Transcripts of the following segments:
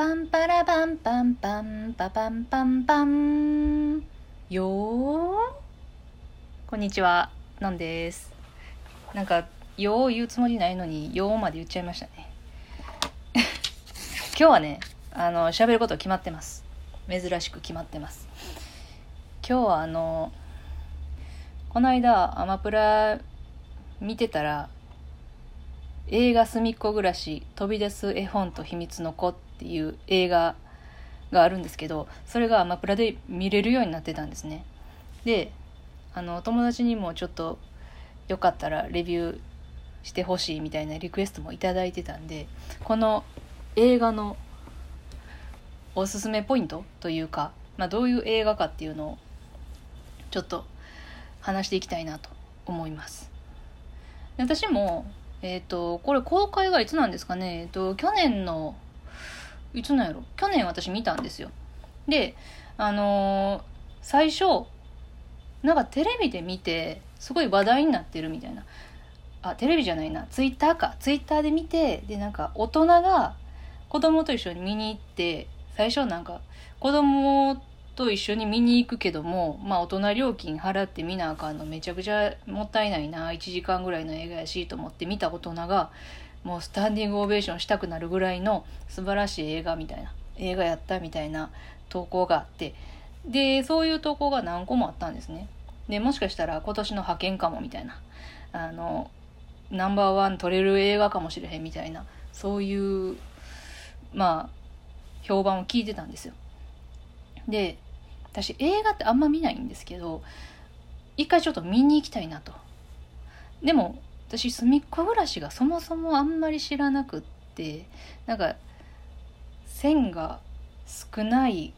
パンパラパンパンパンパパンパンパン。よー。こんにちは。なんです。なんかよー言うつもりないのによーまで言っちゃいましたね。今日はねあの喋ること決まってます。珍しく決まってます。今日はあのこの間アマプラ見てたら映画「すみっこ暮らし飛び出す絵本と秘密の子」っていう映画があるんですけどそれがアマプラで見れるようになってたんですね。であの友達にもちょっとよかったらレビューしてほしいみたいなリクエストも頂いてたんでこの映画のおすすめポイントというか、まあ、どういう映画かっていうのをちょっと話していきたいなと思います。私もえっ、ー、と、これ公開がいつなんですかね。えっ、ー、と、去年の、いつなんやろ？去年私見たんですよ。で、あのー、最初、なんかテレビで見て、すごい話題になってるみたいな。あ、テレビじゃないな。ツイッターか。ツイッターで見て、で、なんか大人が子供と一緒に見に行って、最初なんか子供と一緒に見に行くけども、まあ大人料金払って見なあかんのめちゃくちゃもったいないな、1時間ぐらいの映画やしと思って見た大人が、もうスタンディングオベーションしたくなるぐらいの素晴らしい映画みたいな、映画やったみたいな投稿があって、で、そういう投稿が何個もあったんですね。で、もしかしたら今年の派遣かもみたいな、あの、ナンバーワン撮れる映画かもしれへんみたいな、そういう、まあ、評判を聞いてたんですよ。で、私映画ってあんま見ないんですけど一回ちょっと見に行きたいなとでも私隅っこ暮らしがそもそもあんまり知らなくってなんか線が少ない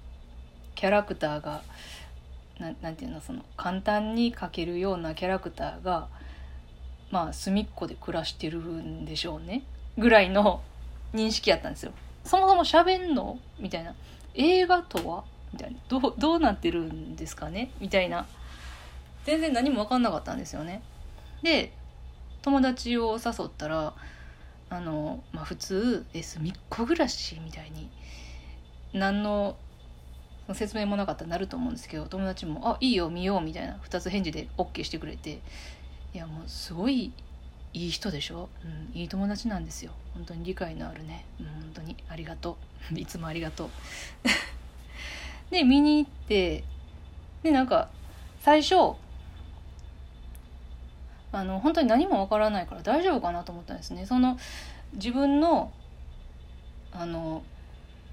キャラクターがななんていうのその簡単に描けるようなキャラクターがまあ隅っこで暮らしてるんでしょうね。ぐらいの認識やったんですよ。そもそも喋んの？みたいな。映画とは？みたいな。どうどうなってるんですかね？みたいな。全然何も分かんなかったんですよね。で友達を誘ったらあの、まあ、普通「え隅っこ暮らし」みたいに何の説明もなかったらなると思うんですけど友達も「あいいよ見よう」みたいな2つ返事で OK してくれていやもうすごいいい人でしょ、うん、いい友達なんですよ。本当に理解のあるね、うん、本当にありがとう。いつもありがとう。で見に行ってでなんか最初あの本当に何もわからないから大丈夫かなと思ったんですね。その自分のあの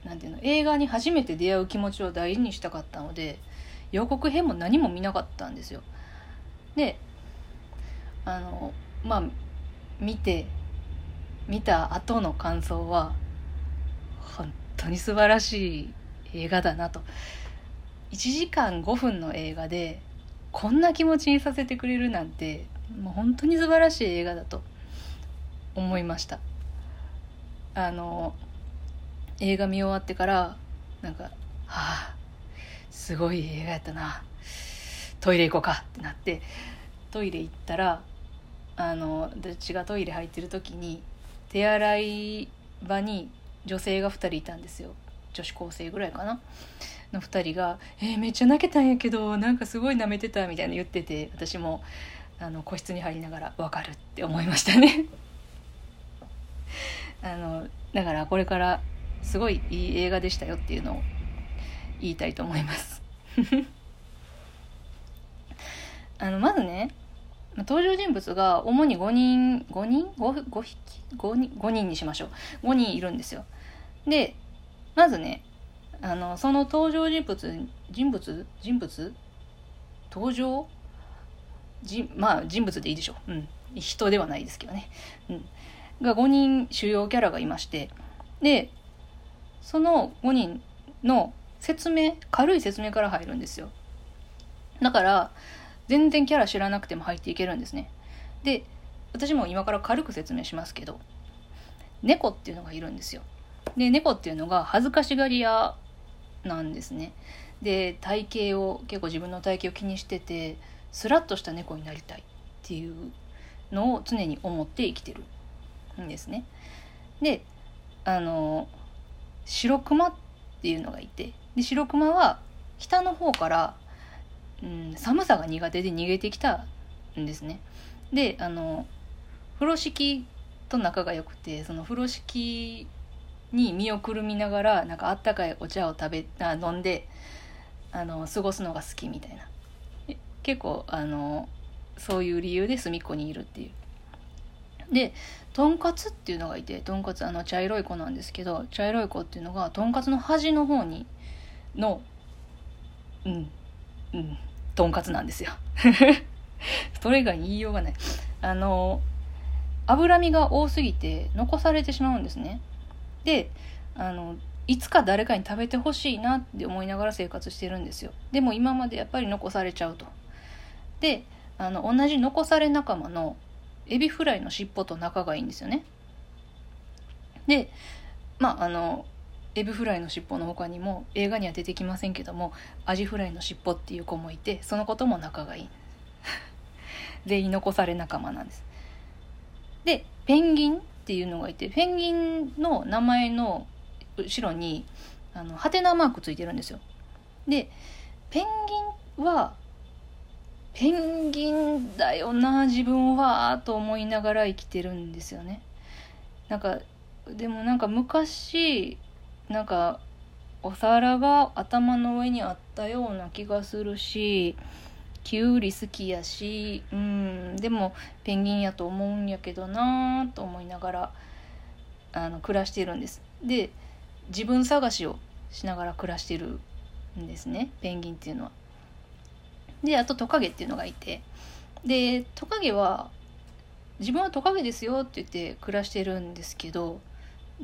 なんていうの映画に初めて出会う気持ちを大事にしたかったので予告編も何も見なかったんですよ。であのまあ見て見た後の感想は本当に素晴らしい映画だなと。1時間5分の映画でこんな気持ちにさせてくれるなんてもう本当に素晴らしい映画だと思いました。あの映画見終わってからなんか「はあすごい映画やったな。トイレ行こうか」ってなってトイレ行ったらあの私がトイレ入ってる時に手洗い場に女性が2人いたんですよ。女子高生ぐらいかな。の2人が「えー、めっちゃ泣けたんやけどなんかすごい舐めてた」みたいな言ってて私も。あの個室に入りながら分かるって思いましたね。あのだからこれからすごいいい映画でしたよっていうのを言いたいと思います。あのまずね登場人物が主に5人5人？5, 5匹？5, 人？5人にしましょう。5人いるんですよ。でまずねあのその登場人物人物？人物？登場？じまあ人物でいいでしょう、うん、人ではないですけどね、うん、が5人主要キャラがいまして。でその5人の説明軽い説明から入るんですよ。だから全然キャラ知らなくても入っていけるんですね。で私も今から軽く説明しますけど猫っていうのがいるんですよ。で猫っていうのが恥ずかしがり屋なんですね。で体型を結構自分の体型を気にしててスラッとした猫になりたいっていうのを常に思って生きてるんですねであの白熊っていうのがいてで白熊は北の方から、うん、寒さが苦手で逃げてきたんですね。であの風呂敷と仲が良くてその風呂敷に身をくるみながらなんかあったかいお茶を食べあ飲んであの過ごすのが好きみたいな結構あのそういう理由で隅っこにいるっていう。でとんかつっていうのがいてとんかつあの茶色い子なんですけど茶色い子っていうのがとんかつの端の方にのうんうんとんかつなんですよ。それ以外に言いようがない。あの脂身が多すぎて残されてしまうんですね。であのいつか誰かに食べてほしいなって思いながら生活してるんですよ。でも今までやっぱり残されちゃうと。であの同じ残され仲間のエビフライの尻尾と仲がいいんですよね。でまああのエビフライの尻尾の他にも映画には出てきませんけどもアジフライの尻尾っていう子もいてその子とも仲がいい。全員残され仲間なんです。でペンギンっていうのがいてペンギンの名前の後ろにあのハテナマークついてるんですよ。でペンギンはペンギンだよな自分はと思いながら生きてるんですよねなんかでもなんか昔なんかお皿が頭の上にあったような気がするしきゅうり好きやしうんでもペンギンやと思うんやけどなと思いながらあの暮らしてるんですで自分探しをしながら暮らしてるんですねペンギンっていうのは。であとトカゲっていうのがいてでトカゲは自分はトカゲですよって言って暮らしてるんですけど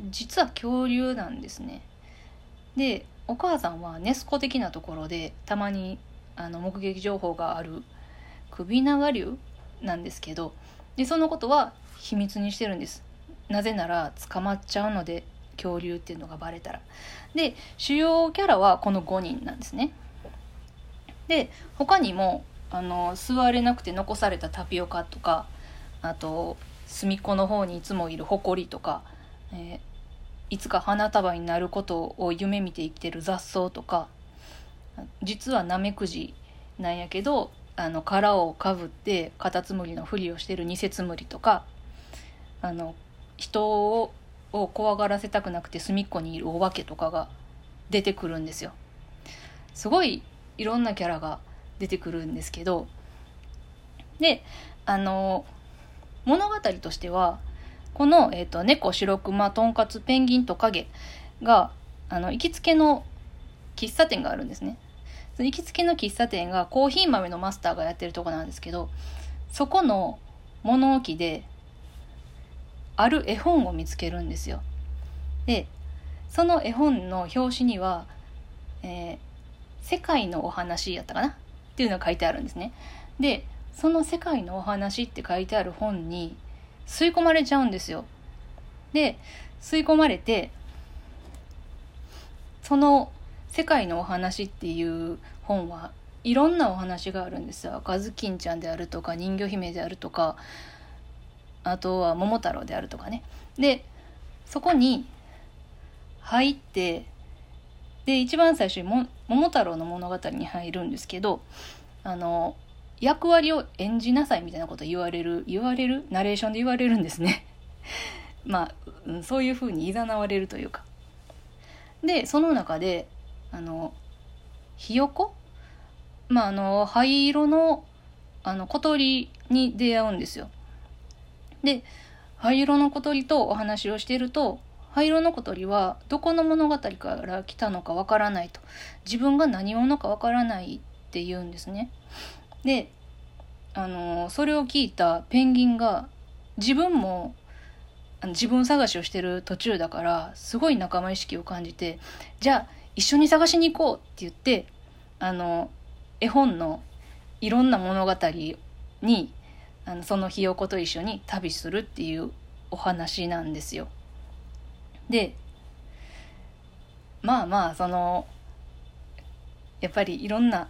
実は恐竜なんですね。でお母さんはネスコ的なところでたまにあの目撃情報がある首長竜なんですけどでそのことは秘密にしてるんです。なぜなら捕まっちゃうので恐竜っていうのがバレたら。で主要キャラはこの5人なんですね。で他にもあの座れなくて残されたタピオカとかあと隅っこの方にいつもいるホコリとか、えー、いつか花束になることを夢見て生きてる雑草とか実はナメクジなんやけどあの殻をかぶってカタツムリのふりをしてるニセツムリとかあの人を怖がらせたくなくて隅っこにいるお化けとかが出てくるんですよ。すごいいろんなキャラが出てくるんですけどであの物語としてはこの、えーと、猫白熊とんかつペンギントカゲがあの行きつけの喫茶店があるんですね。行きつけの喫茶店がコーヒー豆のマスターがやってるとこなんですけどそこの物置である絵本を見つけるんですよ。でその絵本の表紙には、え世界のお話やったかな？っていうのが書いてあるんですね。で、その世界のお話って書いてある本に吸い込まれちゃうんですよ。で、吸い込まれて、その世界のお話っていう本はいろんなお話があるんですよ。赤ずきんちゃんであるとか人魚姫であるとかあとは桃太郎であるとかね。でそこに入ってで一番最初にも桃太郎の物語に入るんですけどあの役割を演じなさいみたいなこと言われる言われるナレーションで言われるんですね。まあそういうふうに誘われるというか。でその中であのひよこ？まああの灰色のあの小鳥に出会うんですよ。で灰色の小鳥とお話をしていると灰色の小鳥はどこの物語から来たのかわからないと自分が何者かわからないって言うんですね。であのそれを聞いたペンギンが自分も自分探しをしてる途中だからすごい仲間意識を感じてじゃあ一緒に探しに行こうって言ってあの絵本のいろんな物語にあのそのひよこと一緒に旅するっていうお話なんですよ。でまあまあそのやっぱりいろんな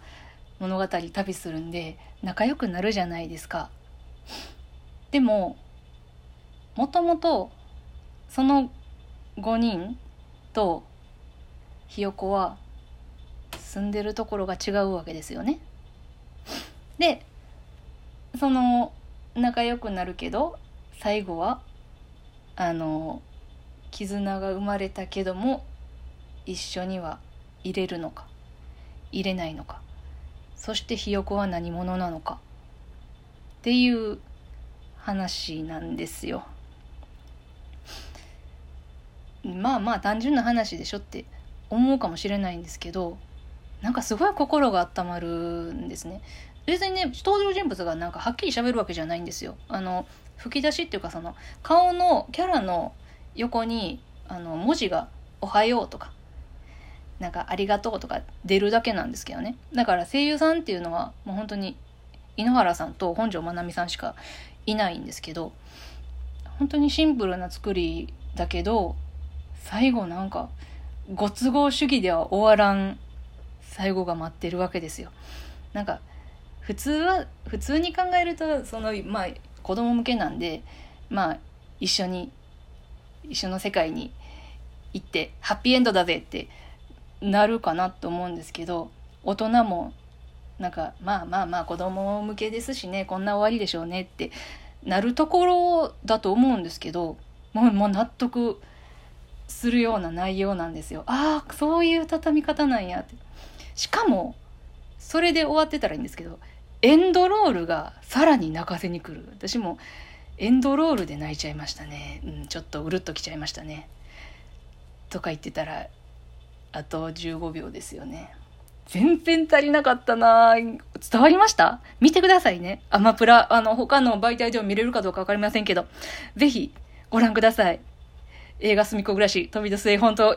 物語旅するんで仲良くなるじゃないですか。でももともとその5人とひよこは住んでるところが違うわけですよね。でその仲良くなるけど最後はあの絆が生まれたけども一緒には入れるのか入れないのかそしてひよこは何者なのかっていう話なんですよ。まあまあ単純な話でしょって思うかもしれないんですけどなんかすごい心が温まるんですね。別にね登場人物がなんかはっきり喋るわけじゃないんですよ。あの吹き出しっていうかその顔のキャラの横にあの文字が「おはよう」とかなんか「ありがとう」とか出るだけなんですけどねだから声優さんっていうのはもう本当に井ノ原さんと本庄まなみさんしかいないんですけど本当にシンプルな作りだけど最後なんかご都合主義では終わらん最後が待ってるわけですよ。なんか普通は普通に考えるとそのまあ子供向けなんでまあ一緒に一緒の世界に行ってハッピーエンドだぜってなるかなと思うんですけど大人もなんかまあまあまあ子供向けですしねこんな終わりでしょうねってなるところだと思うんですけどもうもう納得するような内容なんですよ。ああそういう畳み方なんやって。しかもそれで終わってたらいいんですけどエンドロールがさらに泣かせに来る私もエンドロールで泣いちゃいましたね、うん、ちょっとうるっときちゃいましたね。とか言ってたらあと15秒ですよね。全然足りなかったな。伝わりました？見てくださいね。アマプラあの他の媒体でも見れるかどうか分かりませんけど。ぜひご覧ください。映画すみっこ暮らし飛び出す絵本と